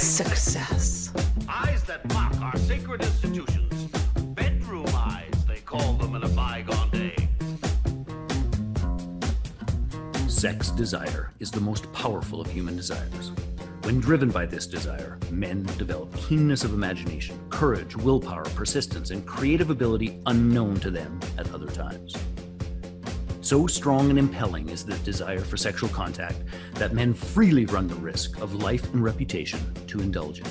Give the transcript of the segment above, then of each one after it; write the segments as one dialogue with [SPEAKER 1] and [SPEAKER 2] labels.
[SPEAKER 1] Success.
[SPEAKER 2] Eyes that mock our sacred institutions. Bedroom eyes, they call them in a bygone day.
[SPEAKER 3] Sex desire is the most powerful of human desires. When driven by this desire, men develop keenness of imagination, courage, willpower, persistence, and creative ability unknown to them at other times. So strong and impelling is the desire for sexual contact that men freely run the risk of life and reputation to indulge in.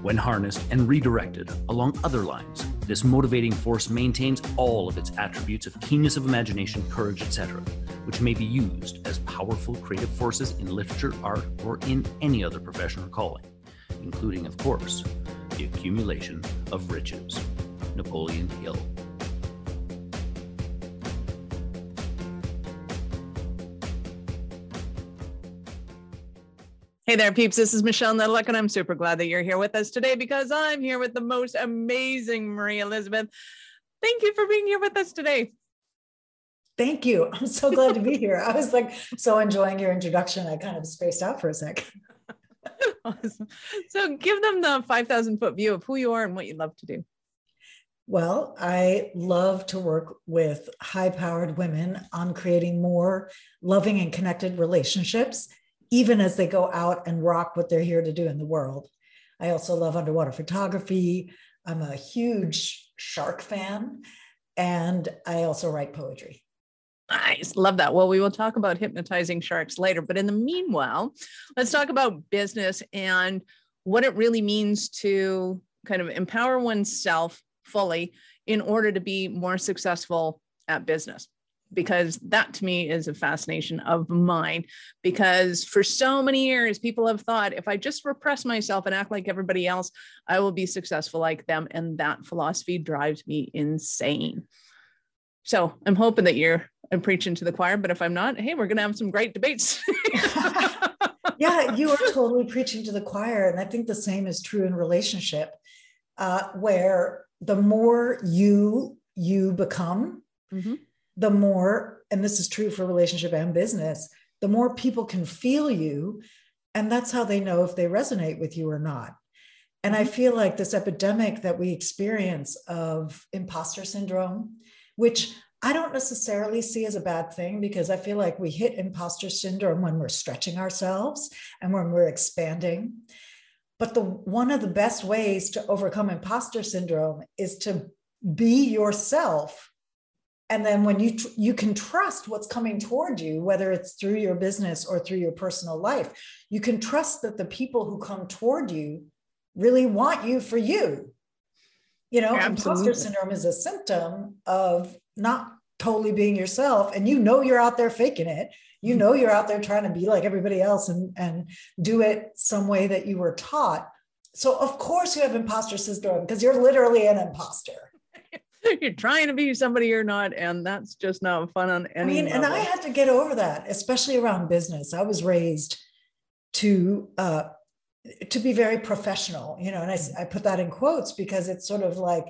[SPEAKER 3] When harnessed and redirected along other lines, this motivating force maintains all of its attributes of keenness of imagination, courage, etc., which may be used as powerful creative forces in literature, art, or in any other profession or calling, including, of course, the accumulation of riches. Napoleon Hill.
[SPEAKER 1] Hey there, peeps. This is Michelle Nedeluck, and I'm super glad that you're here with us today because I'm here with the most amazing Marie Elizabeth. Thank you for being here with us today.
[SPEAKER 4] Thank you. I'm so glad to be here. I was like so enjoying your introduction. I kind of spaced out for a sec.
[SPEAKER 1] awesome. So, give them the 5,000 foot view of who you are and what you love to do.
[SPEAKER 4] Well, I love to work with high powered women on creating more loving and connected relationships even as they go out and rock what they're here to do in the world. I also love underwater photography. I'm a huge shark fan, and I also write poetry.
[SPEAKER 1] Nice. Love that. Well, we will talk about hypnotizing sharks later. But in the meanwhile, let's talk about business and what it really means to kind of empower oneself fully in order to be more successful at business because that to me is a fascination of mine. Because for so many years people have thought if i just repress myself and act like everybody else i will be successful like them. And that philosophy drives me insane. So i'm hoping that you're i'm preaching to the choir but if i'm not hey we're going to have some great debates.
[SPEAKER 4] Yeah you are totally preaching to the choir. And i think the same is true in relationship uh, where the more you you become mm-hmm the more, and this is true for relationship and business, the more people can feel you. And that's how they know if they resonate with you or not. And I mm-hmm. feel like this epidemic that we experience of imposter syndrome, which I don't necessarily see as a bad thing because I feel like we hit imposter syndrome when we're stretching ourselves and when we're expanding. But the one of the best ways to overcome imposter syndrome is to be yourself and then when you tr- you can trust what's coming toward you whether it's through your business or through your personal life you can trust that the people who come toward you really want you for you. You know Absolutely. imposter syndrome is a symptom of not totally being yourself and you know you're out there faking it. You hmm. know you're out there trying to be like everybody else and and do it some way that you were taught. So of course you have imposter syndrome because you're literally an imposter
[SPEAKER 1] you're trying to be somebody you're not, and that's just not fun on any.
[SPEAKER 4] I mean, level. and I had to get over that, especially around business. I was raised to uh, to be very professional, you know, and I, I put that in quotes because it's sort of like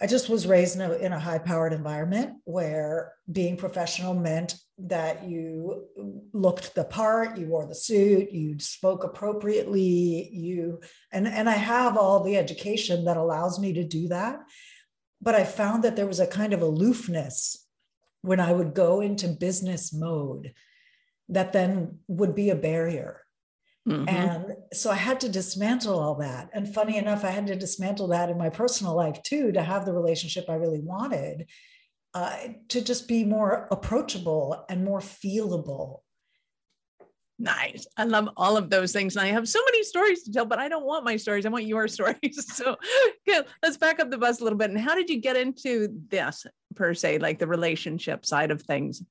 [SPEAKER 4] I just was raised in a, in a high powered environment where being professional meant that you looked the part, you wore the suit, you spoke appropriately, you and and I have all the education that allows me to do that but I found that there was a kind of aloofness when I would go into business mode that then would be a barrier. Mm-hmm. And so I had to dismantle all that. And funny enough, I had to dismantle that in my personal life too to have the relationship I really wanted, uh, to just be more approachable and more feelable
[SPEAKER 1] Nice. I love all of those things. And I have so many stories to tell, but I don't want my stories. I want your stories. So good. let's back up the bus a little bit. And how did you get into this per se, like the relationship side of things?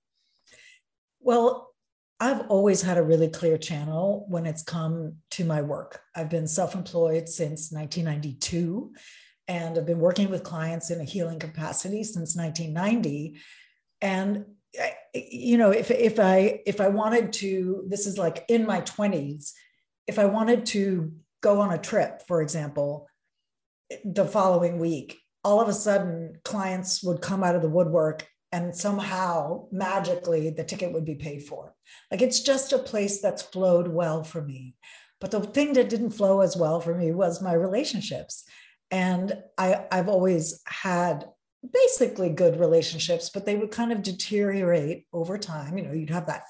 [SPEAKER 4] Well, I've always had a really clear channel when it's come to my work. I've been self employed since 1992, and I've been working with clients in a healing capacity since 1990. And you know if if i if i wanted to this is like in my 20s if i wanted to go on a trip for example the following week all of a sudden clients would come out of the woodwork and somehow magically the ticket would be paid for like it's just a place that's flowed well for me But the thing that didn't flow as well for me was my relationships. And I, I've always had basically good relationships, but they would kind of deteriorate over time. You know, you'd have that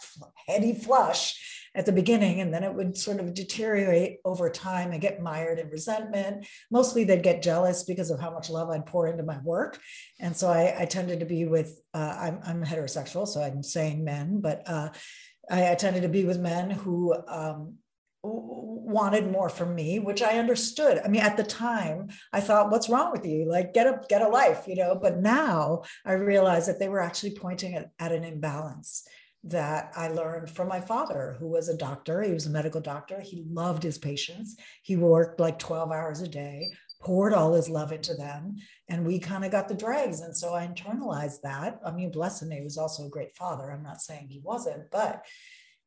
[SPEAKER 4] heady flush at the beginning, and then it would sort of deteriorate over time and get mired in resentment. Mostly they'd get jealous because of how much love I'd pour into my work. And so I, I tended to be with, uh, I'm, I'm, heterosexual, so I'm saying men, but uh, I, I, tended to be with men who um, wanted more from me which i understood. I mean at the time i thought what's wrong with you? Like get a get a life you know? But now i realize that they were actually pointing at, at an imbalance that i learned from my father who was a doctor. He was a medical doctor. He loved his patients. He worked like 12 hours a day poured all his love into them and we kind of got the dregs. And so i internalized that. I mean bless him he was also a great father. I'm not saying he wasn't but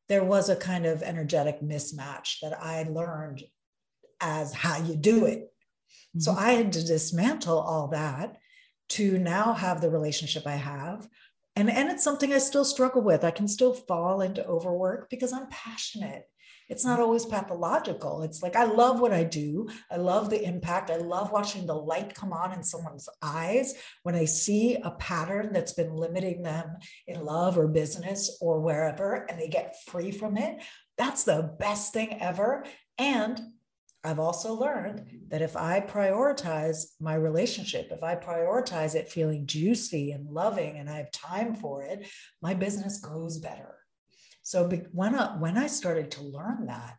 [SPEAKER 4] there was a kind of energetic mismatch that I learned as how you do it. Mm-hmm. So I had to dismantle all that to now have the relationship I have. And, and it's something I still struggle with. I can still fall into overwork because I'm passionate it's not always pathological. It's like, I love what I do. I love the impact. I love watching the light come on in someone's eyes when I see a pattern that's been limiting them in love or business or wherever, and they get free from it. That's the best thing ever. And I've also learned that if I prioritize my relationship, if I prioritize it feeling juicy and loving and I have time for it, my business goes better. So when I, when I started to learn that,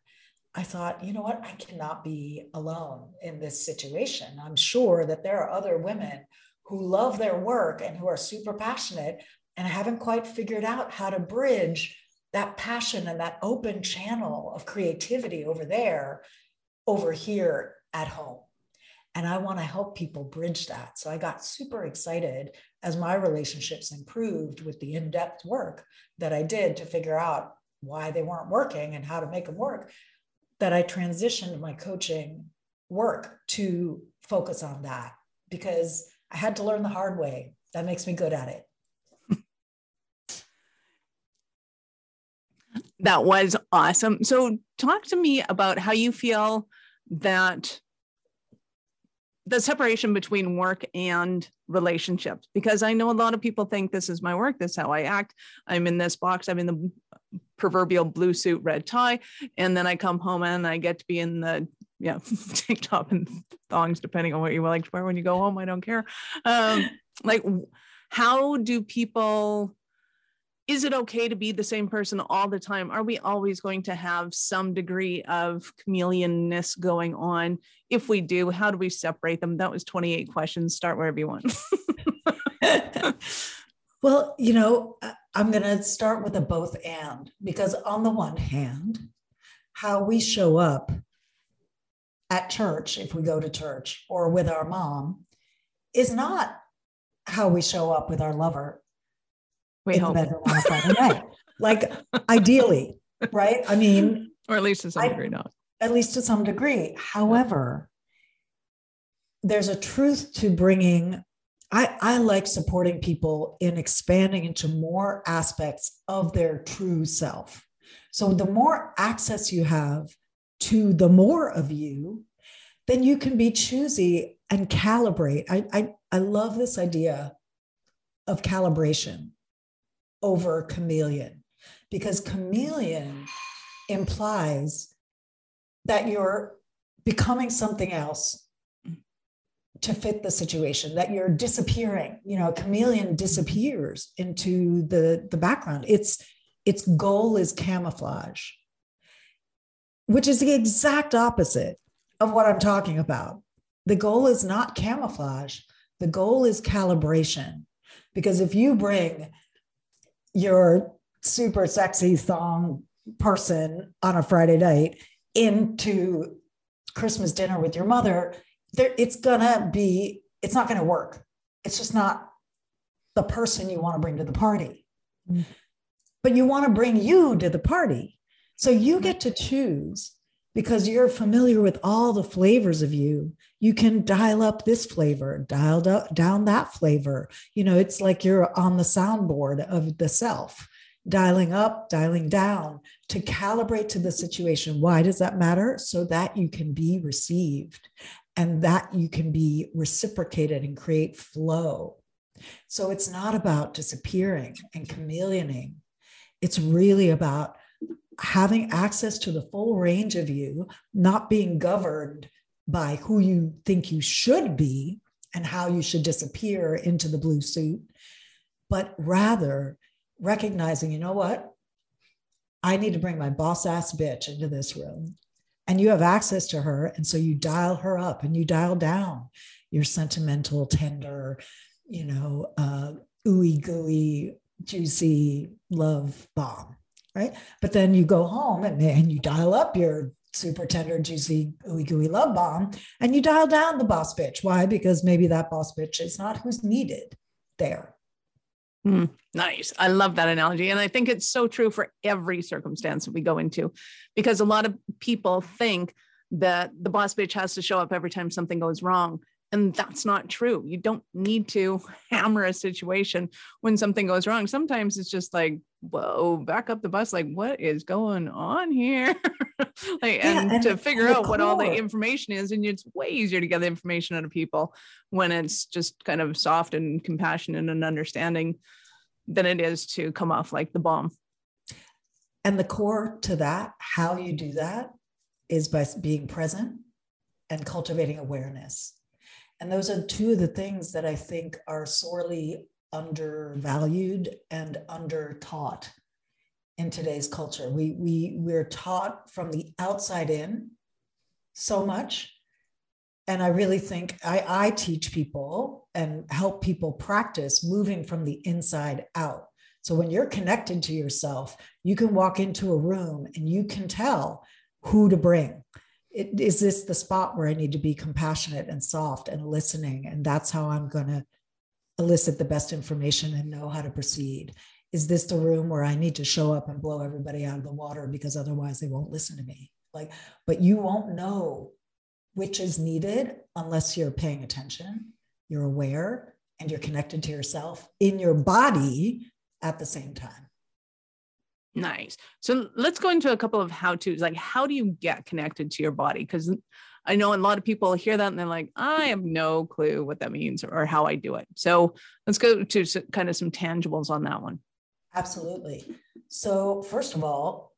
[SPEAKER 4] I thought, you know what, I cannot be alone in this situation. I'm sure that there are other women who love their work and who are super passionate and haven't quite figured out how to bridge that passion and that open channel of creativity over there, over here at home. And I want to help people bridge that. So I got super excited as my relationships improved with the in depth work that I did to figure out why they weren't working and how to make them work, that I transitioned my coaching work to focus on that because I had to learn the hard way. That makes me good at it.
[SPEAKER 1] That was awesome. So, talk to me about how you feel that the separation between work and relationships because i know a lot of people think this is my work this is how i act. I'm in this box i'm in the proverbial blue suit red tie and then i come home and i get to be in the yeah tank top and thongs depending on what you like to wear when you go home i don't care. Um, like how do people is it okay to be the same person all the time? Are we always going to have some degree of chameleonness going on? If we do, how do we separate them? That was 28 questions. Start wherever you want.
[SPEAKER 4] well, you know, I'm going to start with a both and because, on the one hand, how we show up at church, if we go to church, or with our mom, is not how we show up with our lover
[SPEAKER 1] we hope. bedroom on a
[SPEAKER 4] Friday night. Like ideally, right? I mean,
[SPEAKER 1] or at least to some I, degree, not.
[SPEAKER 4] At least to some degree. However, there's a truth to bringing. I, I like supporting people in expanding into more aspects of their true self. So the more access you have to the more of you, then you can be choosy and calibrate. I, I, I love this idea of calibration over chameleon because chameleon implies that you're becoming something else to fit the situation that you're disappearing. You know a chameleon disappears into the the background. Its its goal is camouflage which is the exact opposite of what i'm talking about. The goal is not camouflage. The goal is calibration because if you bring your super sexy thong person on a Friday night into Christmas dinner with your mother, there, it's gonna be, it's not gonna work. It's just not the person you want to bring to the party. Mm-hmm. But you want to bring you to the party. So you get to choose because you're familiar with all the flavors of you. You can dial up this flavor, dial down that flavor. You know, it's like you're on the soundboard of the self. dialing up, dialing down to calibrate to the situation. Why does that matter? So that you can be received and that you can be reciprocated and create flow. So it's not about disappearing and chameleoning. It's really about having access to the full range of you, not being governed by who you think you should be and how you should disappear into the blue suit, but rather recognizing, you know what? I need to bring my boss ass bitch into this room. And you have access to her. And so you dial her up and you dial down your sentimental, tender, you know, uh, ooey gooey, juicy love bomb. Right. But then you go home and, and you dial up your super tender, juicy, ooey gooey love bomb and you dial down the boss bitch. Why? Because maybe that boss bitch is not who's needed there.
[SPEAKER 1] Mm, nice. I love that analogy. And I think it's so true for every circumstance that we go into because a lot of people think that the boss bitch has to show up every time something goes wrong. And that's not true. You don't need to hammer a situation when something goes wrong. Sometimes it's just like, whoa, back up the bus. Like, what is going on here? like, yeah, and, and, to figure out what all the information is. And it's way easier to get the information out of people when it's just kind of soft and compassionate and understanding than it is to come off like the bomb.
[SPEAKER 4] And the core to that, how you do that is by being present and cultivating awareness. And those are two of the things that I think are sorely undervalued and undertaught in today's culture. We, we, we're taught from the outside in so much. And I really think I, I teach people and help people practice moving from the inside out. So when you're connected to yourself, you can walk into a room and you can tell who to bring it, is this the spot where I need to be compassionate and soft and listening? And that's how I'm going to elicit the best information and know how to proceed. Is this the room where I need to show up and blow everybody out of the water because otherwise they won't listen to me? Like, but you won't know which is needed unless you're paying attention, you're aware, and you're connected to yourself in your body at the same time.
[SPEAKER 1] Nice. So let's go into a couple of how to's. Like, how do you get connected to your body? Because I know a lot of people hear that and they're like, I have no clue what that means or how I do it. So let's go to kind of some tangibles on that one.
[SPEAKER 4] Absolutely. So, first of all,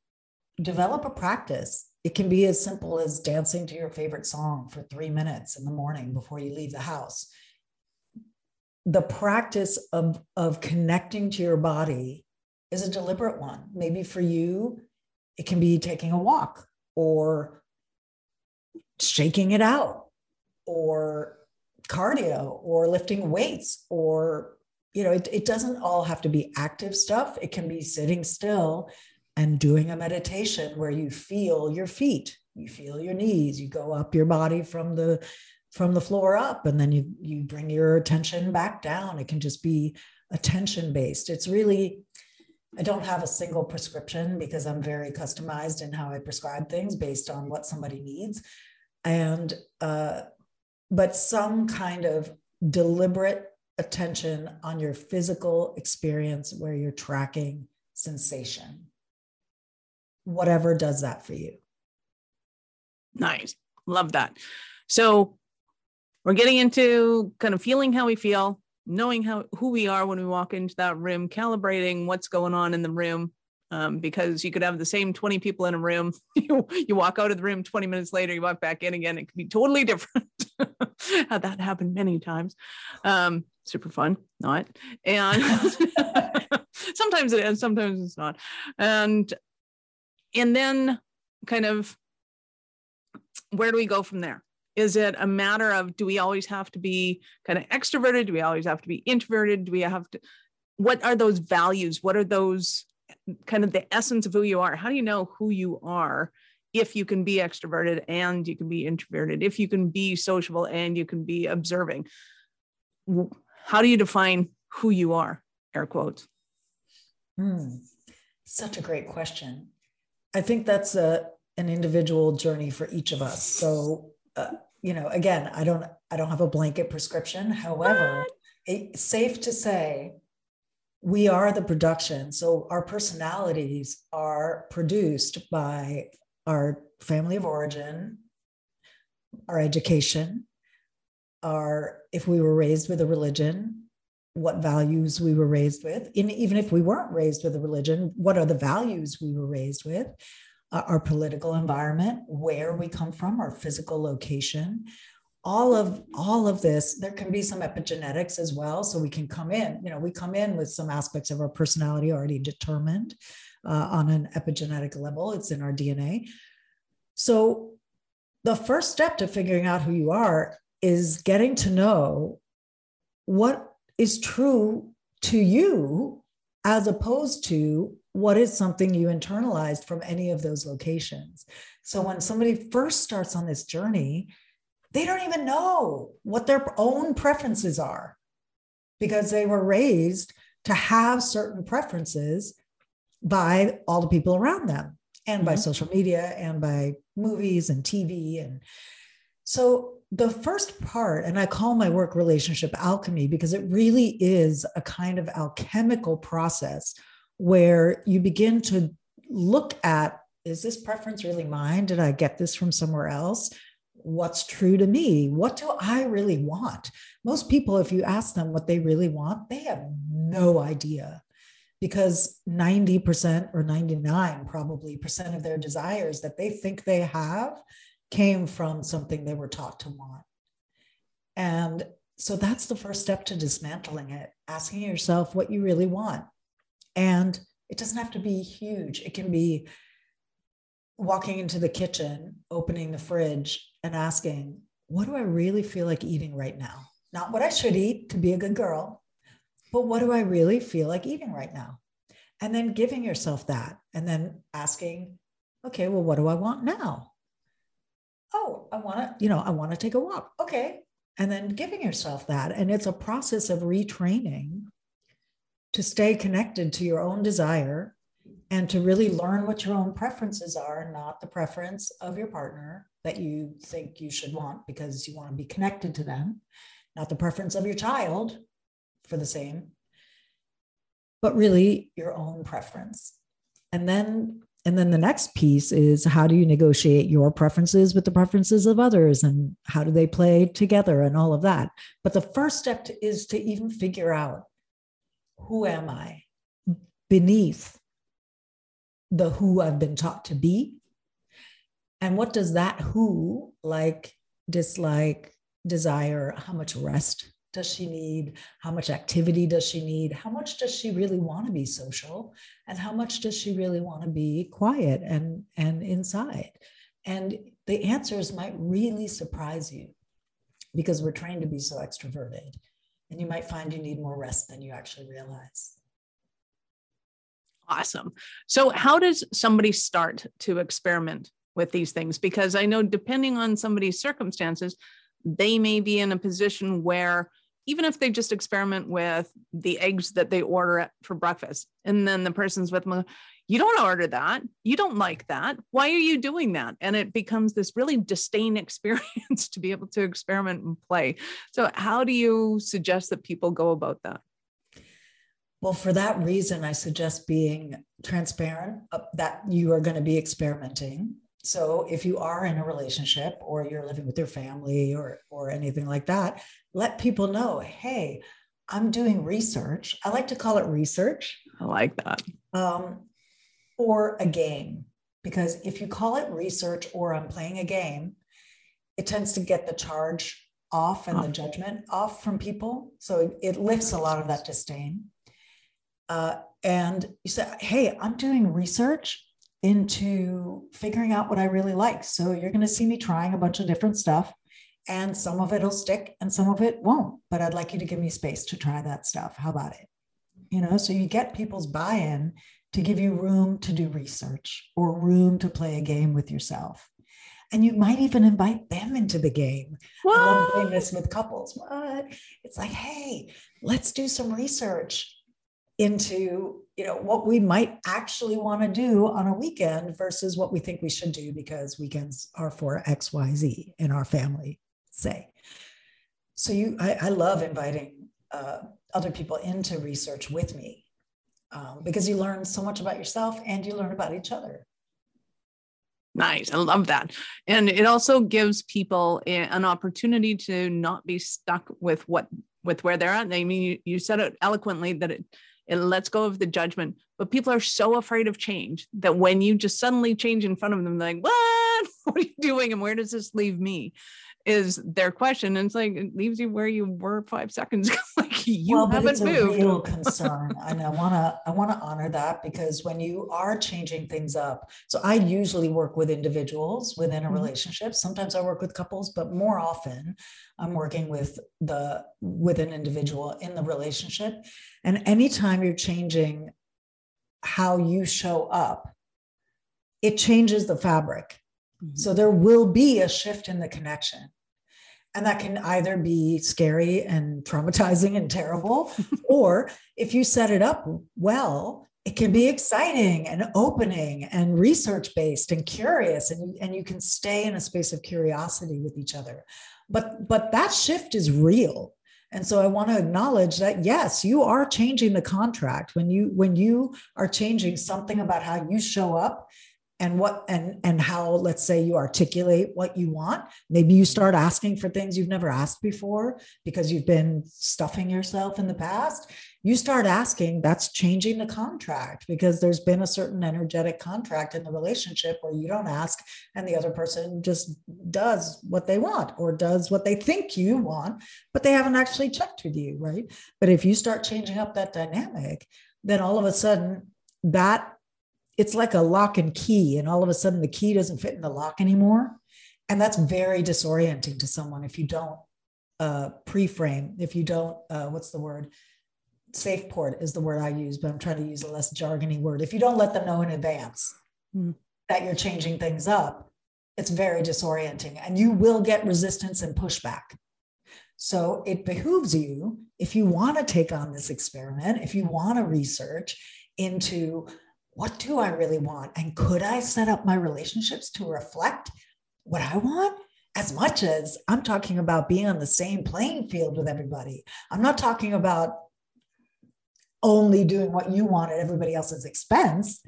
[SPEAKER 4] develop a practice. It can be as simple as dancing to your favorite song for three minutes in the morning before you leave the house. The practice of, of connecting to your body is a deliberate one. Maybe for you, it can be taking a walk or shaking it out or cardio or lifting weights or you know it, it doesn't all have to be active stuff. It can be sitting still and doing a meditation where you feel your feet you feel your knees you go up your body from the from the floor up and then you you bring your attention back down. It can just be attention based it's really I don't have a single prescription because I'm very customized in how I prescribe things based on what somebody needs. And, uh, but some kind of deliberate attention on your physical experience where you're tracking sensation, whatever does that for you.
[SPEAKER 1] Nice. Love that. So we're getting into kind of feeling how we feel, knowing how who we are when we walk into that room, calibrating what's going on in the room. Um, because you could have the same 20 people in a room. you, you walk out of the room 20 minutes later, you walk back in again. It could be totally different. That happened many times. Um, super fun, not. And sometimes it is, sometimes it's not. And and then kind of where do we go from there? Is it a matter of do we always have to be kind of extroverted? Do we always have to be introverted? Do we have to, what are those values? What are those kind of the essence of who you are? How do you know who you are if you can be extroverted and you can be introverted, if you can be sociable and you can be observing? How do you define who you are? Air quotes.
[SPEAKER 4] Hmm. Such a great question. I think that's a an individual journey for each of us. So uh, you know, again, I don't I don't have a blanket prescription. However, it's safe to say we are the production. So our personalities are produced by our family of origin, our education, our if we were raised with a religion, what values we were raised with. In, even if we weren't raised with a religion, what are the values we were raised with? Uh, our political environment, where we come from, our physical location, all of all of this there can be some epigenetics as well. So we can come in you know we come in with some aspects of our personality already determined uh, on an epigenetic level. It's in our dna so the first step to figuring out who you are is getting to know what is true to you as opposed to what is something you internalized from any of those locations. So when somebody first starts on this journey they don't even know what their own preferences are because they were raised to have certain preferences by all the people around them and by mm-hmm. social media and by movies and TV. And so the first part, and I call my work relationship alchemy because it really is a kind of alchemical process where you begin to look at is this preference really mine? Did I get this from somewhere else? What's true to me? What do i really want? Most people if you ask them what they really want they have no idea because 90% or 99 probably percent of their desires that they think they have came from something they were taught to want. And so that's the first step to dismantling it asking yourself what you really want. And it doesn't have to be huge. It can be walking into the kitchen, opening the fridge, and asking, What do I really feel like eating right now? Not what I should eat to be a good girl, but what do I really feel like eating right now? And then giving yourself that, and then asking, Okay, well, what do I want now? Oh, I want to, you know, I want to take a walk. Okay. And then giving yourself that. And it's a process of retraining to stay connected to your own desire and to really learn what your own preferences are, not the preference of your partner that you think you should want because you want to be connected to them, not the preference of your child for the same, but really your own preference. And then and then the next piece is how do you negotiate your preferences with the preferences of others and how do they play together and all of that. But the first step is to even figure out who am I beneath the who I've been taught to be. And what does that who like, dislike, desire? How much rest does she need? How much activity does she need? How much does she really want to be social? And how much does she really want to be quiet and, and inside? And the answers might really surprise you because we're trained to be so extroverted. And you might find you need more rest than you actually realize.
[SPEAKER 1] Awesome. So, how does somebody start to experiment with these things? Because I know, depending on somebody's circumstances, they may be in a position where even if they just experiment with the eggs that they order for breakfast, and then the person's with them, you don't order that. You don't like that. Why are you doing that? And it becomes this really disdain experience to be able to experiment and play. So, how do you suggest that people go about that?
[SPEAKER 4] Well, for that reason, I suggest being transparent uh, that you are going to be experimenting. So if you are in a relationship or you're living with your family or or anything like that, let people know, hey, I'm doing research. I like to call it research.
[SPEAKER 1] I like that. Um,
[SPEAKER 4] or a game, because if you call it research or I'm playing a game, it tends to get the charge off and the judgment off from people. So it, it lifts a lot of that disdain. Uh, and you say, hey, I'm doing research into figuring out what I really like. So you're going to see me trying a bunch of different stuff, and some of it'll stick and some of it won't. But I'd like you to give me space to try that stuff. How about it? You know, so you get people's buy in to give you room to do research or room to play a game with yourself. And you might even invite them into the game. What? I love doing this with couples. What? It's like, hey, let's do some research into you know what we might actually want to do on a weekend versus what we think we should do because weekends are for xyz in our family say so you i, I love inviting uh, other people into research with me um, because you learn so much about yourself and you learn about each other.
[SPEAKER 1] Nice. I love that. And it also gives people an opportunity to not be stuck with what with where they're at. I mean, you, you said it eloquently that it it lets go of the judgment, but people are so afraid of change that when you just suddenly change in front of them, they're like, what? What are you doing? And where does this leave me? is their question. And it's like it leaves you where you were five seconds ago. You well, haven't it's moved.
[SPEAKER 4] a real concern. and I wanna I wanna honor that because when you are changing things up, so I usually work with individuals within a mm-hmm. relationship. Sometimes I work with couples, but more often I'm working with the with an individual in the relationship. And anytime you're changing how you show up, it changes the fabric. Mm-hmm. So there will be a shift in the connection. And that can either be scary and traumatizing and terrible, or if you set it up well, it can be exciting and opening and research based and curious and, and you can stay in a space of curiosity with each other. But but that shift is real. And so i want to acknowledge that yes you are changing the contract. When you when you are changing something about how you show up and what and and how let's say you articulate what you want. Maybe you start asking for things you've never asked before because you've been stuffing yourself in the past. You start asking that's changing the contract because there's been a certain energetic contract in the relationship where you don't ask and the other person just does what they want or does what they think you want but they haven't actually checked with you right? But if you start changing up that dynamic then all of a sudden that it's like a lock and key and all of a sudden the key doesn't fit in the lock anymore. And that's very disorienting to someone if you don't uh, pre-frame if you don't uh, what's the word? Safe port is the word i use but i'm trying to use a less jargony word. If you don't let them know in advance mm. that you're changing things up it's very disorienting and you will get resistance and pushback. So it behooves you if you want to take on this experiment if you want to research into what do I really want? And could I set up my relationships to reflect what I want? As much as I'm talking about being on the same playing field with everybody. I'm not talking about only doing what you want at everybody else's expense.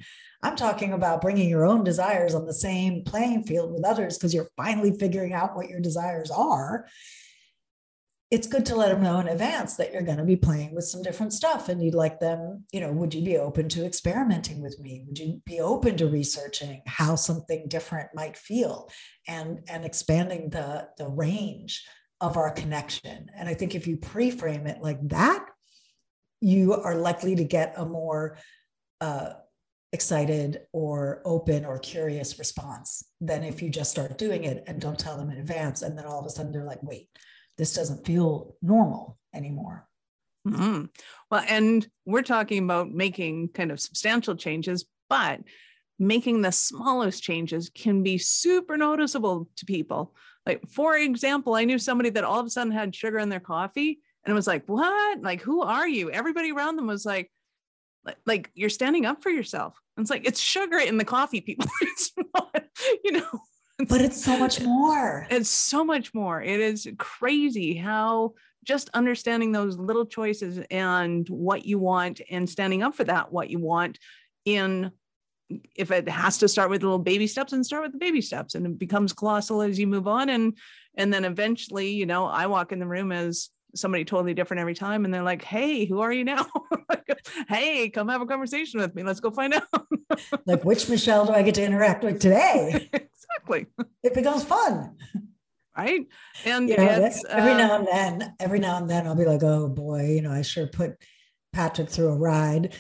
[SPEAKER 4] I'm talking about bringing your own desires on the same playing field with others because you're finally figuring out what your desires are it's good to let them know in advance that you're going to be playing with some different stuff and you'd like them you know would you be open to experimenting with me? Would you be open to researching how something different might feel and and expanding the the range of our connection? And i think if you pre-frame it like that you are likely to get a more uh, excited or open or curious response than if you just start doing it and don't tell them in advance and then all of a sudden they're like wait this doesn't feel normal anymore.
[SPEAKER 1] Mm-hmm. Well, and we're talking about making kind of substantial changes, but making the smallest changes can be super noticeable to people. Like, for example, I knew somebody that all of a sudden had sugar in their coffee and it was like, what? Like, who are you? Everybody around them was like, like you're standing up for yourself. And it's like, it's sugar in the coffee, people. it's not, you know,
[SPEAKER 4] but it's so much more.
[SPEAKER 1] It's so much more. It is crazy how just understanding those little choices and what you want and standing up for that, what you want in if it has to start with little baby steps and start with the baby steps and it becomes colossal as you move on and and then eventually you know i walk in the room as somebody totally different every time and they're like hey who are you now hey come have a conversation with me let's go find out
[SPEAKER 4] like which michelle do i get to interact with today
[SPEAKER 1] exactly.
[SPEAKER 4] It becomes fun.
[SPEAKER 1] Right. And
[SPEAKER 4] you know, every uh, now and then, every now and then I'll be like, oh boy, you know, I sure put Patrick through a ride.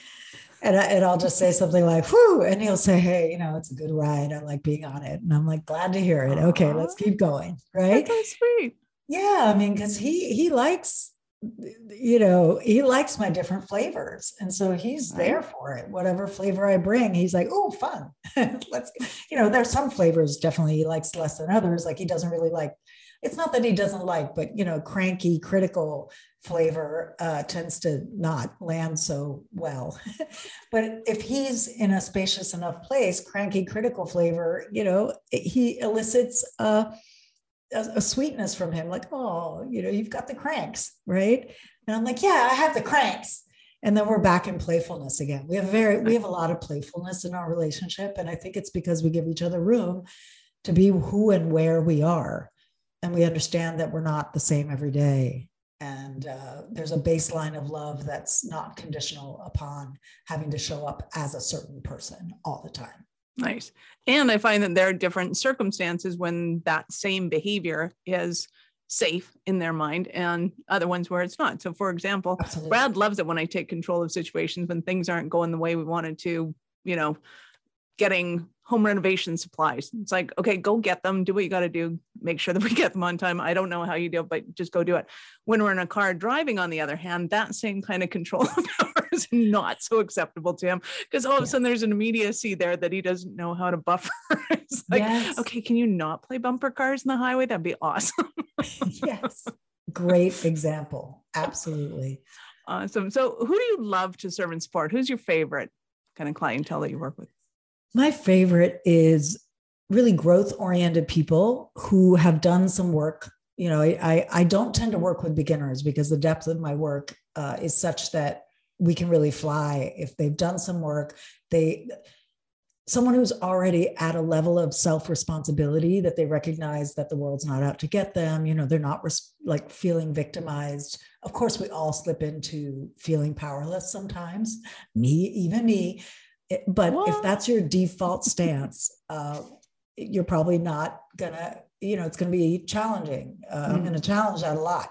[SPEAKER 4] And, I, and I'll just say something like, whew, and he'll say, hey, you know, it's a good ride. I like being on it. And I'm like, glad to hear it. Okay, let's keep going. Right.
[SPEAKER 1] That's sweet.
[SPEAKER 4] Yeah. I mean, because he he likes you know, he likes my different flavors. And so he's there for it. Whatever flavor I bring, he's like, oh, fun. Let's, you know, there's some flavors definitely he likes less than others. Like he doesn't really like, it's not that he doesn't like, but, you know, cranky, critical flavor uh, tends to not land so well. but if he's in a spacious enough place, cranky, critical flavor, you know, he elicits, uh, a, a sweetness from him, like, oh, you know, you've got the cranks, right? And I'm like, yeah, I have the cranks. and then we're back in playfulness again we have very we have a lot of playfulness in our relationship and i think it's because we give each other room to be who and where we are and we understand that we're not the same every day and uh, there's a baseline of love that's not conditional upon having to show up as a certain person all the time
[SPEAKER 1] nice and i find that there are different circumstances when that same behavior is safe in their mind and other ones where it's not. So, for example, Absolutely. Brad loves it when I take control of situations when things aren't going the way we wanted to, you know, getting home renovation supplies. It's like, okay, go get them, do what you got to do, make sure that we get them on time. I don't know how you do it, but just go do it. When we're in a car driving, on the other hand, that same kind of control is not so acceptable to him because all of a sudden there's an immediacy there that he doesn't know how to buffer. it's like, yes. okay, can you not play bumper cars in the highway? That'd be awesome.
[SPEAKER 4] yes. Great example. Absolutely.
[SPEAKER 1] Awesome. So, who do you love to serve and support? Who's your favorite kind of clientele that you work with?
[SPEAKER 4] My favorite is really growth oriented people who have done some work. You know, I, I don't tend to work with beginners because the depth of my work uh, is such that we can really fly if they've done some work. They someone who's already at a level of self responsibility that they recognize that the world's not out to get them you know they're not res- like feeling victimized of course we all slip into feeling powerless sometimes me even me but what? if that's your default stance uh, you're probably not gonna you know it's gonna be challenging uh, mm-hmm. i'm gonna challenge that a lot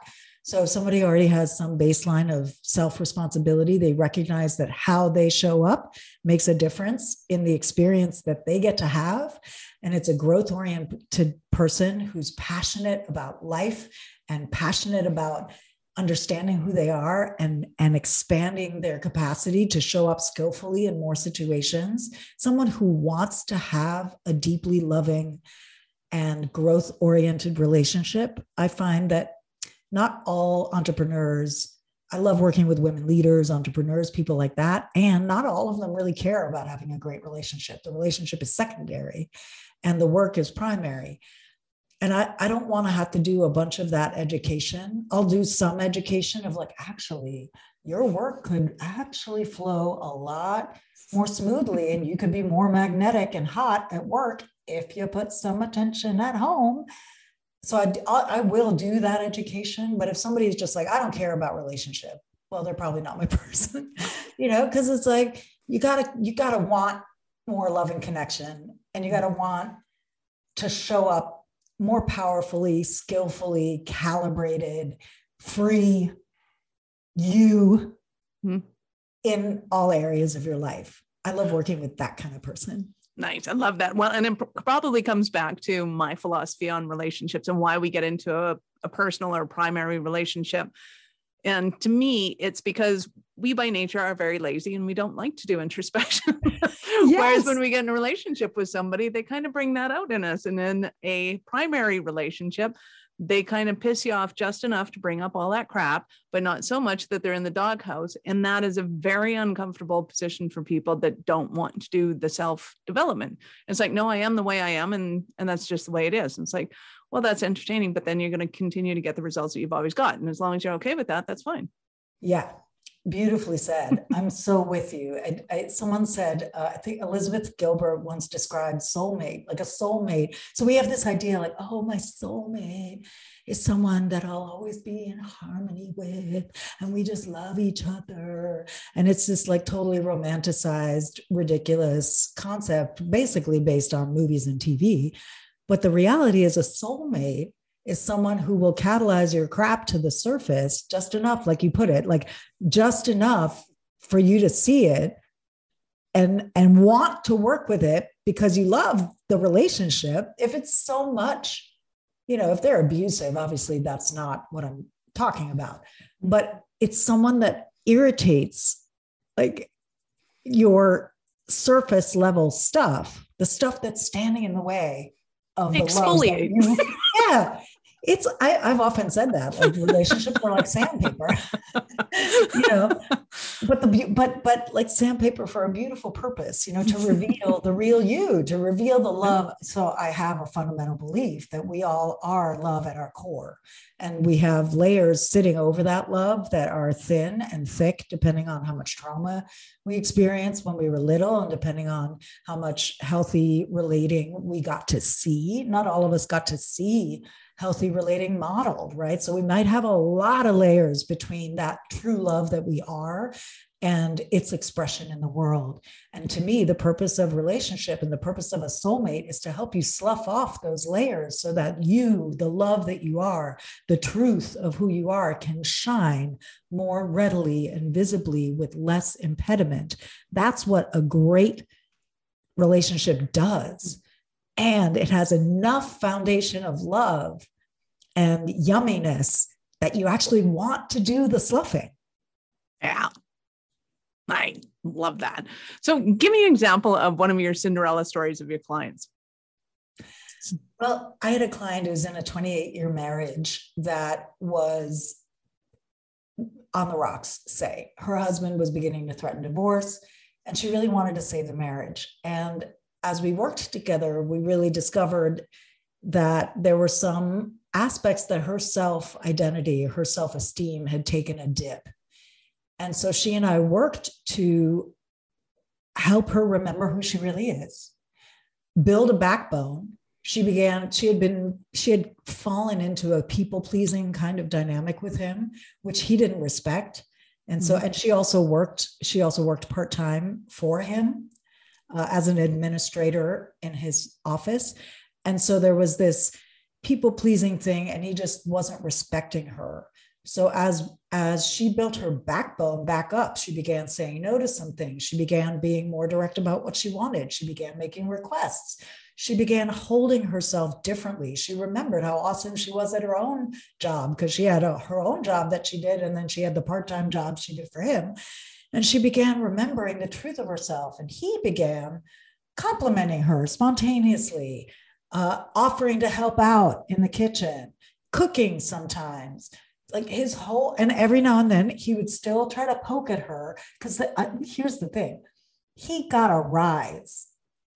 [SPEAKER 4] so if somebody already has some baseline of self responsibility, they recognize that how they show up makes a difference in the experience that they get to have. And it's a growth oriented person who's passionate about life and passionate about understanding who they are and, and expanding their capacity to show up skillfully in more situations. Someone who wants to have a deeply loving and growth oriented relationship. I find that not all entrepreneurs I love working with women leaders, entrepreneurs, people like that. And not all of them really care about having a great relationship. The relationship is secondary and the work is primary. And I, I don't want to have to do a bunch of that education. I'll do some education of like, actually, your work could actually flow a lot more smoothly and you could be more magnetic and hot at work if you put some attention at home so I, I will do that education but if somebody is just like i don't care about relationship well they're probably not my person you know because it's like you gotta you gotta want more love and connection and you gotta want to show up more powerfully skillfully calibrated free you mm-hmm. in all areas of your life i love working with that kind of person
[SPEAKER 1] Nice. I love that. Well, and it probably comes back to my philosophy on relationships and why we get into a, a personal or primary relationship. And to me, it's because we by nature are very lazy and we don't like to do introspection. yes. Whereas when we get in a relationship with somebody, they kind of bring that out in us. And in a primary relationship, they kind of piss you off just enough to bring up all that crap, but not so much that they're in the doghouse. And that is a very uncomfortable position for people that don't want to do the self development. It's like, no, I am the way I am, and and that's just the way it is. And it's like, well, that's entertaining, but then you're going to continue to get the results that you've always got. And as long as you're okay with that, that's fine.
[SPEAKER 4] Yeah, Beautifully said. I'm so with you. I, I, someone said, uh, I think Elizabeth Gilbert once described soulmate, like a soulmate. So we have this idea like, oh, my soulmate is someone that I'll always be in harmony with. And we just love each other. And it's this like totally romanticized, ridiculous concept, basically based on movies and TV. But the reality is, a soulmate is someone who will catalyze your crap to the surface just enough, like you put it, like just enough for you to see it and and want to work with it because you love the relationship. If it's so much, you know, if they're abusive, obviously that's not what I'm talking about. But it's someone that irritates like your surface level stuff, the stuff that's standing in the way of the
[SPEAKER 1] Exfoliate.
[SPEAKER 4] yeah it's I, have often said that like relationships are like sandpaper you know? But the but but like sandpaper for a beautiful purpose you know to reveal the real you to reveal the love. So i have a fundamental belief that we all are love at our core and we have layers sitting over that love that are thin and thick depending on how much trauma we experienced when we were little and depending on how much healthy relating we got to see. Not all of us got to see healthy relating model, right? So we might have a lot of layers between that true love that we are and its expression in the world. And to me, the purpose of relationship and the purpose of a soulmate is to help you slough off those layers so that you, the love that you are, the truth of who you are, can shine more readily and visibly with less impediment. That's what a great relationship does and it has enough foundation of love and yumminess that you actually want to do the sloughing.
[SPEAKER 1] Yeah. I love that. So, give me an example of one of your Cinderella stories of your clients.
[SPEAKER 4] Well, I had a client who was in a 28 year marriage that was on the rocks, say. Her husband was beginning to threaten divorce, and she really wanted to save the marriage. And as we worked together, we really discovered that there were some aspects that her self identity, her self esteem had taken a dip. And so she and I worked to help her remember who she really is, build a backbone. She began, she had been, she had fallen into a people pleasing kind of dynamic with him, which he didn't respect. And so, mm-hmm. and she also worked, she also worked part time for him uh, as an administrator in his office. And so there was this people pleasing thing, and he just wasn't respecting her. So as as she built her backbone back up, she began saying no to some things. She began being more direct about what she wanted. She began making requests. She began holding herself differently. She remembered how awesome she was at her own job because she had a, her own job that she did, and then she had the part time job she did for him. And she began remembering the truth of herself. And he began complimenting her spontaneously, uh, offering to help out in the kitchen, cooking sometimes. Like his whole, and every now and then he would still try to poke at her. Because uh, here's the thing he got a rise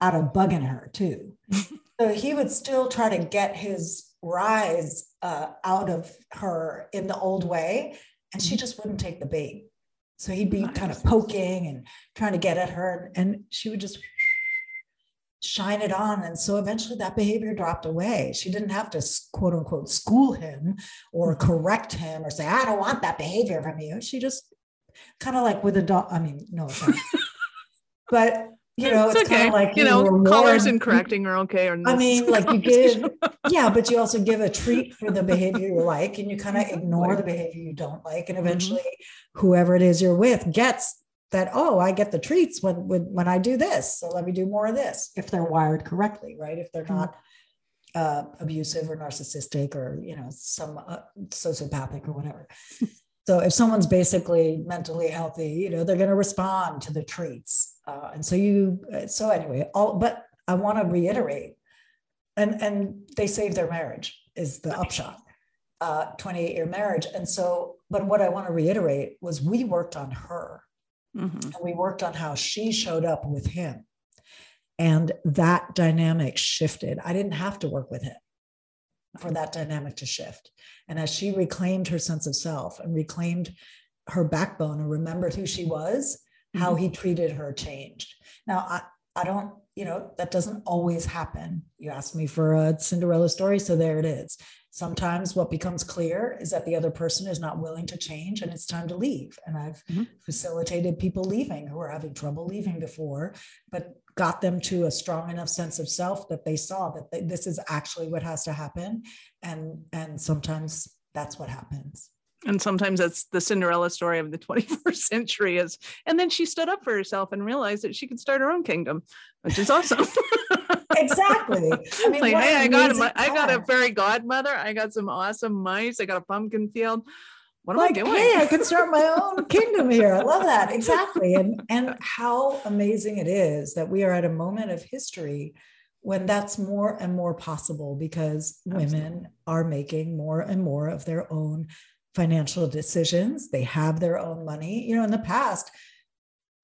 [SPEAKER 4] out of bugging her too. so he would still try to get his rise uh, out of her in the old way. And she mm-hmm. just wouldn't take the bait. So he'd be kind of poking and trying to get at her, and she would just shine it on. And so eventually that behavior dropped away. She didn't have to quote unquote school him or mm-hmm. correct him or say, I don't want that behavior from you. She just kind of like with a dog. I mean, no but you know, it's, it's okay. kind of like
[SPEAKER 1] you know, reward. colors and correcting are okay. Or
[SPEAKER 4] I mean, like you give, yeah, but you also give a treat for the behavior you like, and you kind of ignore the behavior you don't like, and mm-hmm. eventually, mm-hmm. whoever it is you're with gets that. Oh, I get the treats when when when I do this, so let me do more of this. If they're wired correctly, right? If they're not uh, abusive or narcissistic or you know some uh, sociopathic or whatever. So if someone's basically mentally healthy, you know, they're going to respond to the treats. Uh, and so you, so anyway, all, but I want to reiterate, and and they saved their marriage is the upshot, uh, 28 year marriage. And so, but what I want to reiterate was we worked on her, mm-hmm. and we worked on how she showed up with him, and that dynamic shifted. I didn't have to work with him for that dynamic to shift. And as she reclaimed her sense of self and reclaimed her backbone and remembered who she was. How he treated her changed. Now, I, I don't, you know, that doesn't always happen. You asked me for a Cinderella story, so there it is. Sometimes what becomes clear is that the other person is not willing to change and it's time to leave. And I've mm-hmm. facilitated people leaving who are having trouble leaving before, but got them to a strong enough sense of self that they saw that they, this is actually what has to happen and and sometimes that's what happens
[SPEAKER 1] and sometimes that's the cinderella story of the 21st century is and then she stood up for herself and realized that she could start her own kingdom which is awesome
[SPEAKER 4] exactly
[SPEAKER 1] I mean, like hey i got a, i got a fairy godmother i got some awesome mice i got a pumpkin field what am like, I doing?
[SPEAKER 4] Hey, I can start my own kingdom here. I love that. Exactly. And and how amazing it is that we are at a moment of history when that's more and more possible because Absolutely. women are making more and more of their own financial decisions. They have their own money. You know, in the past,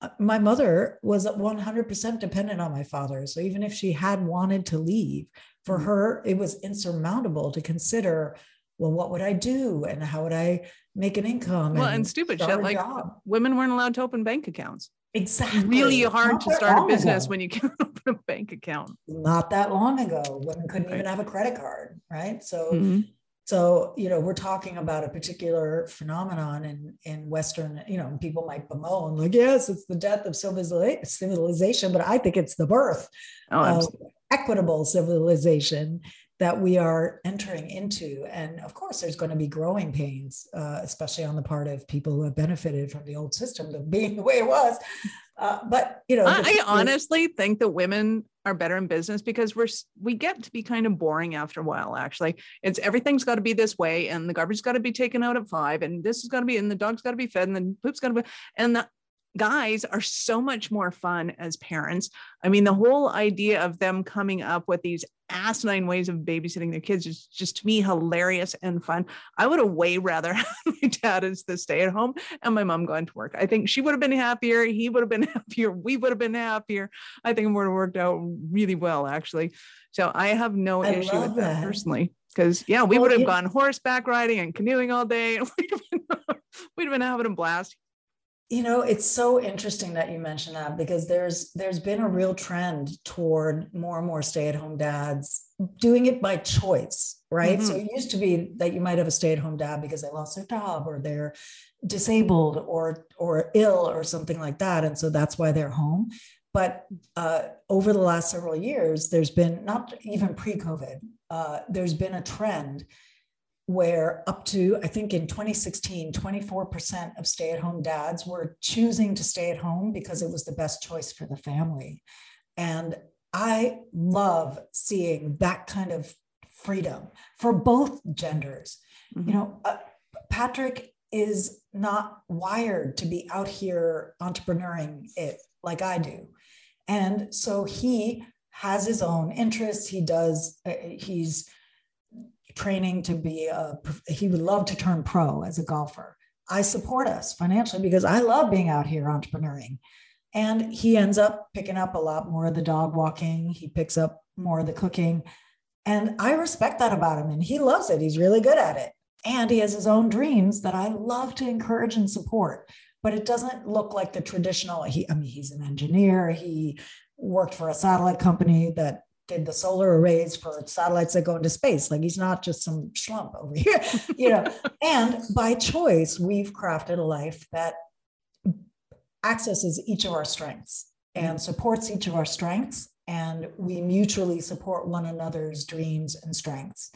[SPEAKER 4] uh, my mother was 100% dependent on my father. So even if she had wanted to leave, for mm-hmm. her, it was insurmountable to consider well, what would I do? And how would I make an income?
[SPEAKER 1] Well, and, and stupid shit like job? women weren't allowed to open bank accounts.
[SPEAKER 4] Exactly.
[SPEAKER 1] Really hard Not to start a business ago. when you can't open a bank account.
[SPEAKER 4] Not that long ago, women couldn't right. even have a credit card, right? So, mm-hmm. So you know, we're talking about a particular phenomenon in in Western. You know, people might bemoan like, yes, it's the death of civilization, but I think it's the birth oh, of equitable civilization that we are entering into. And of course, there's going to be growing pains, uh, especially on the part of people who have benefited from the old system of being the way it was. Uh, but you know,
[SPEAKER 1] I, I honestly think that women are better in business because we're we get to be kind of boring after a while. Actually, it's everything's got to be this way, and the garbage's got to be taken out at five, and this is got to be, and the dog's got to be fed, and the poop's got to be, and the guys are so much more fun as parents. I mean, the whole idea of them coming up with these asinine ways of babysitting their kids is just to me hilarious and fun. I would have way rather had my dad as the stay at home and my mom going to work. I think she would have been happier. He would have been happier. We would have been happier. I think it would have worked out really well, actually. So I have no I issue with that, that personally. Because yeah, we well, would have gone horseback riding and canoeing all day, and we'd have been, we'd have been having a blast
[SPEAKER 4] you know it's so interesting that you mentioned that because there's there's been a real trend toward more and more stay-at-home dads doing it by choice right mm-hmm. so it used to be that you might have a stay-at-home dad because they lost their job or they're disabled or or ill or something like that and so that's why they're home but uh, over the last several years there's been not even pre-covid uh, there's been a trend where up to, I think in 2016, 24% of stay at home dads were choosing to stay at home because it was the best choice for the family. And I love seeing that kind of freedom for both genders. Mm-hmm. You know, uh, Patrick is not wired to be out here entrepreneuring it like I do. And so he has his own interests. He does, uh, he's training to be a he would love to turn pro as a golfer. I support us financially because i love being out here entrepreneuring. And he ends up picking up a lot more of the dog walking. He picks up more of the cooking. And i respect that about him and he loves it. He's really good at it. And he has his own dreams that i love to encourage and support but it doesn't look like the traditional he i mean he's an engineer. He worked for a satellite company that did the solar arrays for satellites that go into space. Like he's not just some schlump over here, you know. and by choice, we've crafted a life that accesses each of our strengths and mm-hmm. supports each of our strengths. And we mutually support one another's dreams and strengths.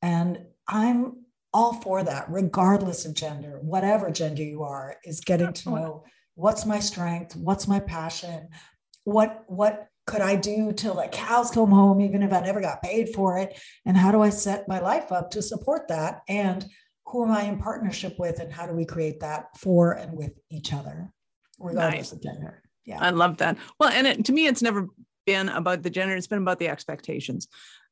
[SPEAKER 4] And I'm all for that, regardless of gender, whatever gender you are, is getting to know what's my strength, what's my passion, what what could I do till the cows come home, even if I never got paid for it? And how do I set my life up to support that? And who am I in partnership with? And how do we create that for and with each other, regardless nice. of gender?
[SPEAKER 1] Yeah. I love that. Well, and it, to me, it's never been about the gender, it's been about the expectations.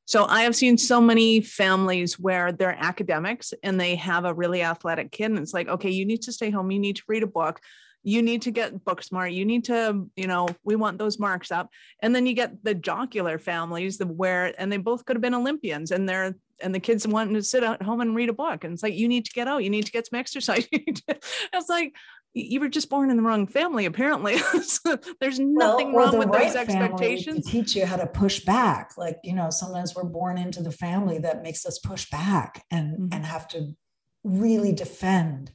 [SPEAKER 1] So I have seen so many families where they're academics and they have a really athletic kid, and it's like, okay, you need to stay home, you need to read a book you need to get book smart. You need to you know we want those marks up. And then you get the jocular families where and they both could have been olympians and they're and the kids wanting to sit at home and read a book. And it's like you need to get out. You need to get some exercise. It's like you were just born in the wrong family apparently. There's nothing well, wrong with right those expectations.
[SPEAKER 4] to teach you how to push back. Like you know sometimes we're born into the family that makes us push back and mm-hmm. and have to really defend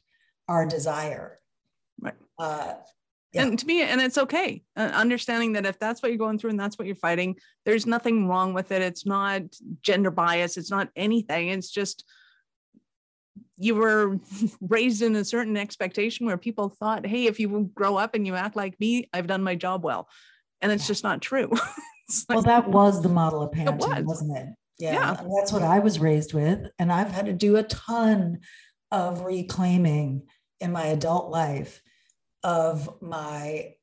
[SPEAKER 4] our desire
[SPEAKER 1] uh, yeah. and to me and it's okay uh, understanding that if that's what you're going through and that's what you're fighting there's nothing wrong with it. It's not gender bias. It's not anything. It's just you were raised in a certain expectation where people thought hey if you grow up and you act like me i've done my job well. And it's just not true.
[SPEAKER 4] Like, well that was the model of parenting was. wasn't it? Yeah, yeah. that's what i was raised with and i've had to do a ton of reclaiming in my adult life of my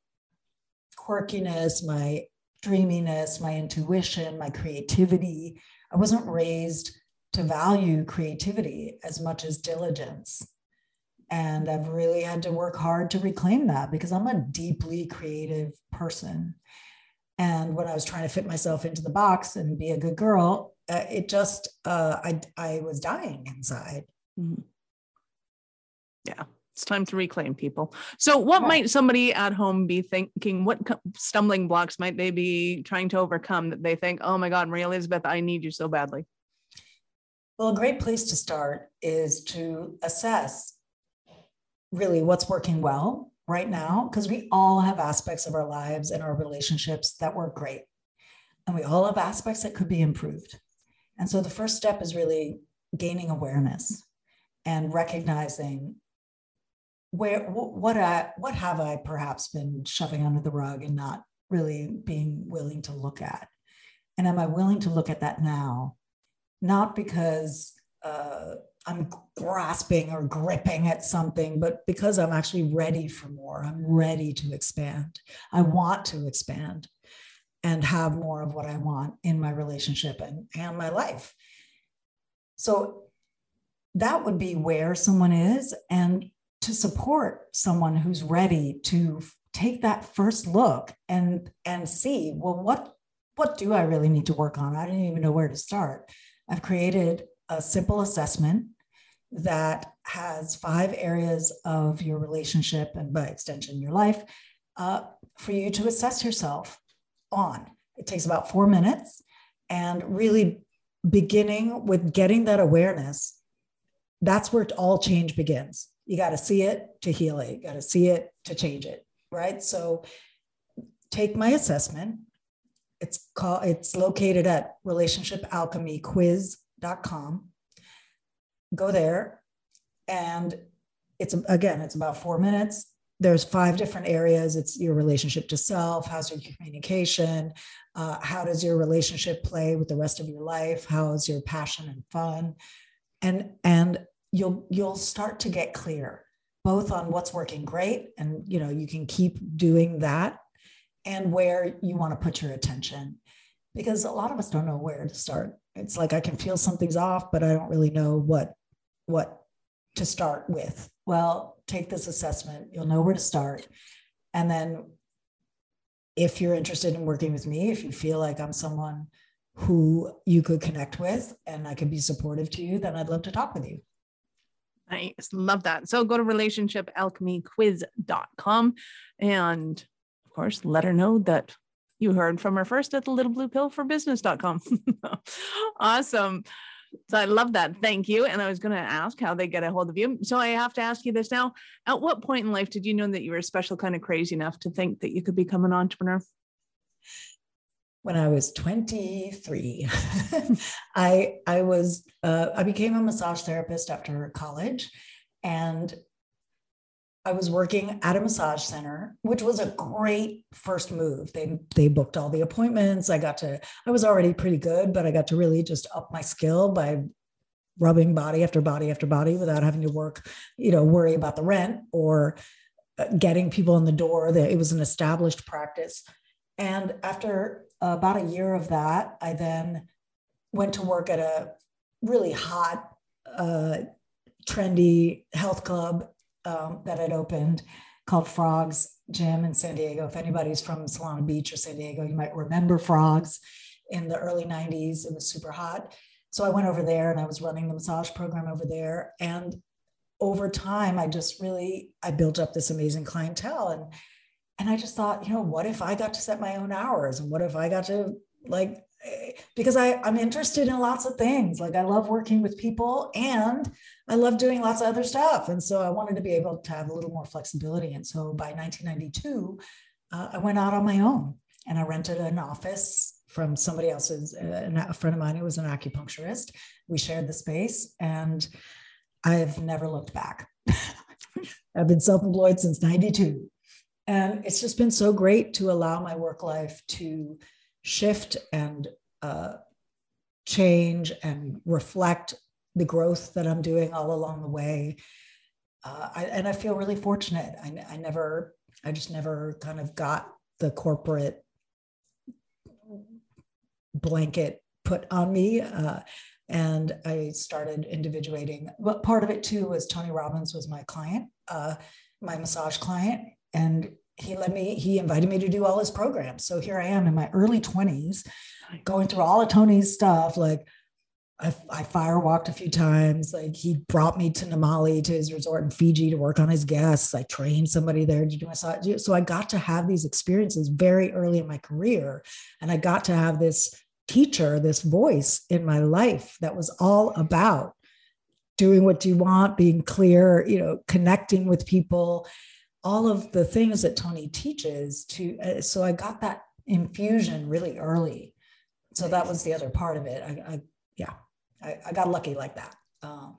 [SPEAKER 4] quirkiness, my dreaminess, my intuition, my creativity. I wasn't raised to value creativity as much as diligence. And I've really had to work hard to reclaim that because I'm a deeply creative person. And when I was trying to fit myself into the box and be a good girl, uh, it just, uh, I, I was dying inside. Mm-hmm.
[SPEAKER 1] Yeah it's time to reclaim people. So, what right. might somebody at home be thinking? What stumbling blocks might they be trying to overcome that they think, oh my God, Marie-Elizabeth, I need you so badly?
[SPEAKER 4] Well, a great place to start is to assess really what's working well right now, because we all have aspects of our lives and our relationships that work great. And we all have aspects that could be improved. And so the first step is really gaining awareness and recognizing where what I what have I perhaps been shoving under the rug and not really being willing to look at? And am I willing to look at that now? Not because uh, I'm grasping or gripping at something, but because I'm actually ready for more. I'm ready to expand. I want to expand and have more of what I want in my relationship and, and my life. So that would be where someone is. And to support someone who's ready to take that first look and and see well what what do i really need to work on? I didn't even know where to start. I've created a simple assessment that has five areas of your relationship and by extension your life uh, for you to assess yourself on. It takes about four minutes and really beginning with getting that awareness that's where all change begins you got to see it to heal it. You got to see it to change it. Right. So take my assessment. It's called, it's located at relationshipalchemyquiz.com. Go there. And it's again, it's about four minutes. There's five different areas. It's your relationship to self. How's your communication? Uh, how does your relationship play with the rest of your life? How is your passion and fun? And and you'll you'll start to get clear both on what's working great and you know you can keep doing that and where you want to put your attention. Because a lot of us don't know where to start. It's like i can feel something's off but i don't really know what what to start with. Well take this assessment. You'll know where to start. And then if you're interested in working with me if you feel like i'm someone who you could connect with and i could be supportive to you then i'd love to talk with you
[SPEAKER 1] Nice. Love that. So go to relationshipalchemyquiz.com and of course let her know that you heard from her first at the little blue pill for business.com. awesome. So I love that. Thank you. And I was going to ask how they get a hold of you. So I have to ask you this now. At what point in life did you know that you were special kind of crazy enough to think that you could become an entrepreneur?
[SPEAKER 4] When I was 23, I I was uh, I became a massage therapist after college, and I was working at a massage center, which was a great first move. They they booked all the appointments. I got to I was already pretty good, but I got to really just up my skill by rubbing body after body after body without having to work, you know, worry about the rent or uh, getting people in the door. That it was an established practice. And after about a year of that, I then went to work at a really hot, uh, trendy health club um, that had opened called Frogs Gym in San Diego. If anybody's from Solana Beach or San Diego, you might remember Frogs in the early 90s. It was super hot. So I went over there and I was running the massage program over there. And over time, I just really I built up this amazing clientele. And and I just thought, you know, what if I got to set my own hours? And what if I got to like, because I, I'm interested in lots of things. Like I love working with people and I love doing lots of other stuff. And so I wanted to be able to have a little more flexibility. And so by 1992, uh, I went out on my own and I rented an office from somebody else's, uh, a friend of mine who was an acupuncturist. We shared the space and I've never looked back. I've been self employed since 92. And it's just been so great to allow my work life to shift and uh, change and reflect the growth that I'm doing all along the way. Uh, I, and I feel really fortunate. I, I never, I just never kind of got the corporate blanket put on me. Uh, and I started individuating. But part of it too was Tony Robbins was my client, uh, my massage client, and he let me. He invited me to do all his programs. So here I am in my early twenties, going through all of Tony's stuff. Like I, I fire walked a few times. Like he brought me to Namale to his resort in Fiji to work on his guests. I trained somebody there to do massage. So I got to have these experiences very early in my career, and I got to have this teacher, this voice in my life that was all about doing what you want, being clear, you know, connecting with people, all of the things that Tony teaches to uh, so I got that infusion really early. So that was the other part of it. I, I yeah, I, I, got lucky like that. Um,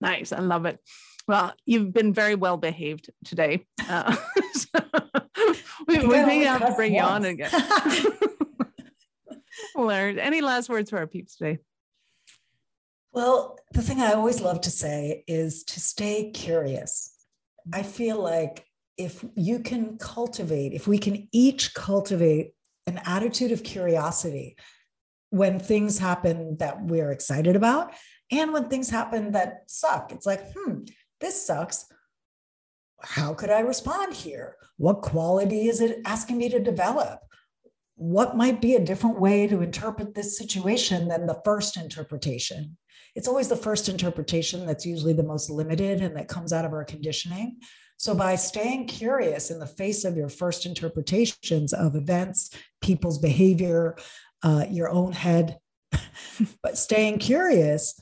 [SPEAKER 1] nice. I love it. Well, you've been very well behaved today. Uh, so we, we may have to bring once. you on again. Learned. Any last words for our peeps today?
[SPEAKER 4] Well, the thing I always love to say is to stay curious. I feel like if you can cultivate, if we can each cultivate an attitude of curiosity when things happen that we're excited about and when things happen that suck, it's like, hmm, this sucks. How could I respond here? What quality is it asking me to develop? what might be a different way to interpret this situation than the first interpretation? It's always the first interpretation that's usually the most limited and that comes out of our conditioning. So, by staying curious in the face of your first interpretations of events, people's behavior, uh, your own head, but staying curious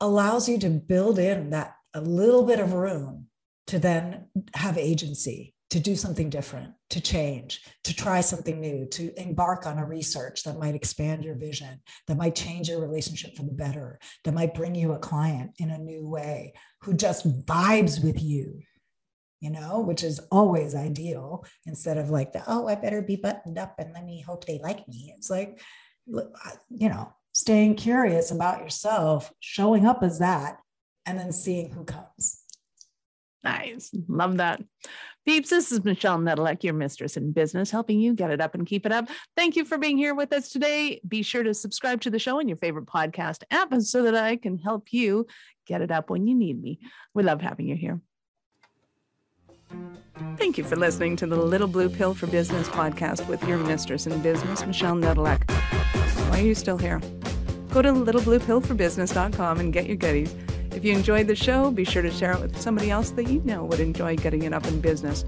[SPEAKER 4] allows you to build in that a little bit of room to then have agency to do something different, to change, to try something new, to embark on a research that might expand your vision, that might change your relationship for the better, that might bring you a client in a new way who just vibes with you, you know, which is always ideal instead of like the, oh, I better be buttoned up and let me hope they like me. It's like, you know, staying curious about yourself, showing up as that, and then seeing who comes.
[SPEAKER 1] Nice. Love that. Peeps, this is Michelle Nedelec, your mistress in business, helping you get it up and keep it up. Thank you for being here with us today. Be sure to subscribe to the show in your favorite podcast app so that I can help you get it up when you need me. We love having you here. Thank you for listening to the Little Blue Pill for Business podcast with your mistress in business, Michelle Nedelec. Why are you still here? Go to littlebluepillforbusiness.com and get your goodies. If you enjoyed the show, be sure to share it with somebody else that you know would enjoy getting it up in business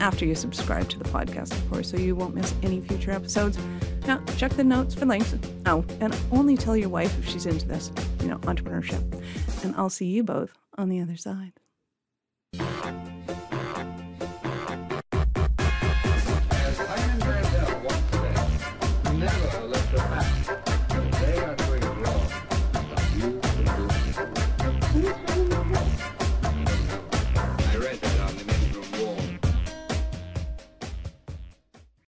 [SPEAKER 1] after you subscribe to the podcast, of course, so you won't miss any future episodes. Now, check the notes for links. Oh, and only tell your wife if she's into this, you know, entrepreneurship. And I'll see you both on the other side.